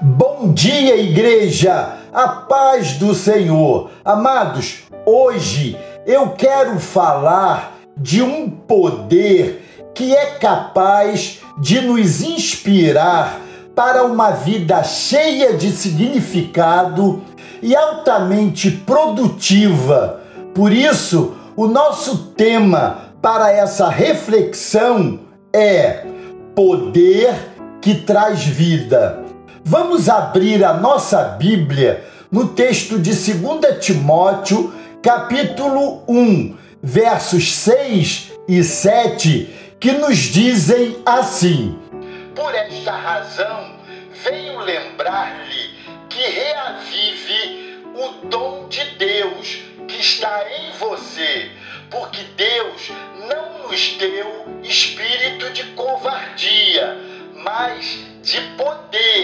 Bom dia, igreja! A paz do Senhor. Amados, hoje eu quero falar de um poder que é capaz de nos inspirar para uma vida cheia de significado e altamente produtiva. Por isso, o nosso tema para essa reflexão é poder que traz vida. Vamos abrir a nossa Bíblia no texto de 2 Timóteo, capítulo 1, versos 6 e 7, que nos dizem assim: Por esta razão, venho lembrar-lhe que reavive o dom de Deus que está em você, porque Deus não nos deu espírito de covardia, mas de poder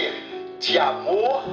de amor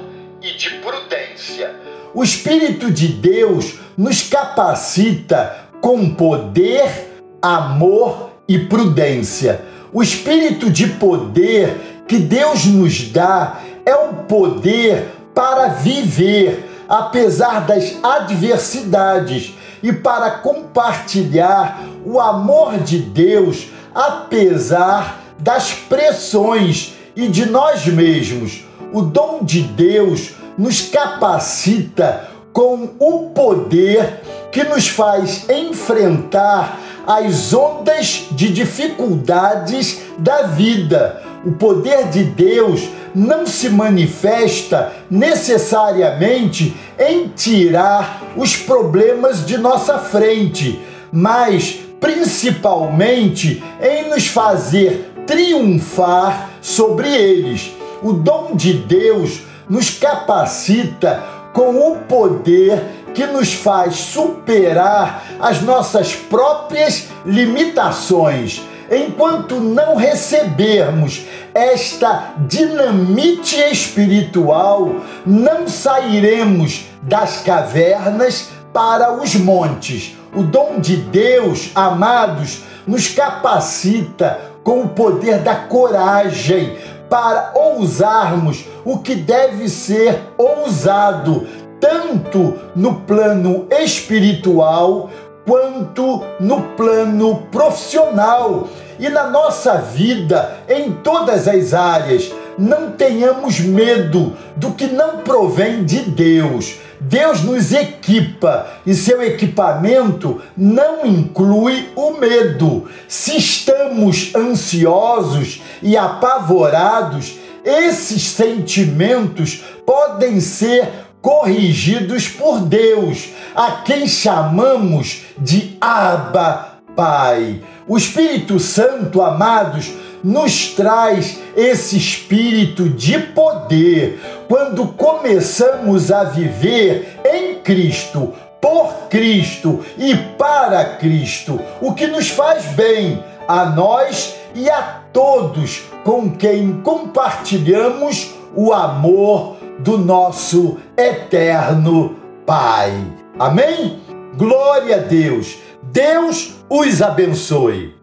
e de prudência. O Espírito de Deus nos capacita com poder, amor e prudência. O espírito de poder que Deus nos dá é o poder para viver apesar das adversidades e para compartilhar o amor de Deus apesar das pressões e de nós mesmos o dom de Deus nos capacita com o poder que nos faz enfrentar as ondas de dificuldades da vida. O poder de Deus não se manifesta necessariamente em tirar os problemas de nossa frente, mas principalmente em nos fazer triunfar sobre eles o dom de Deus nos capacita com o poder que nos faz superar as nossas próprias limitações. Enquanto não recebermos esta dinamite espiritual, não sairemos das cavernas para os montes. O dom de Deus, amados, nos capacita com o poder da coragem para ousarmos o que deve ser ousado, tanto no plano espiritual quanto no plano profissional e na nossa vida em todas as áreas. Não tenhamos medo do que não provém de Deus. Deus nos equipa e seu equipamento não inclui o medo. Se estamos ansiosos e apavorados, esses sentimentos podem ser corrigidos por Deus, a quem chamamos de Abba Pai. O Espírito Santo, amados, nos traz esse espírito de poder quando começamos a viver em Cristo, por Cristo e para Cristo, o que nos faz bem a nós e a todos com quem compartilhamos o amor do nosso eterno Pai. Amém? Glória a Deus. Deus os abençoe.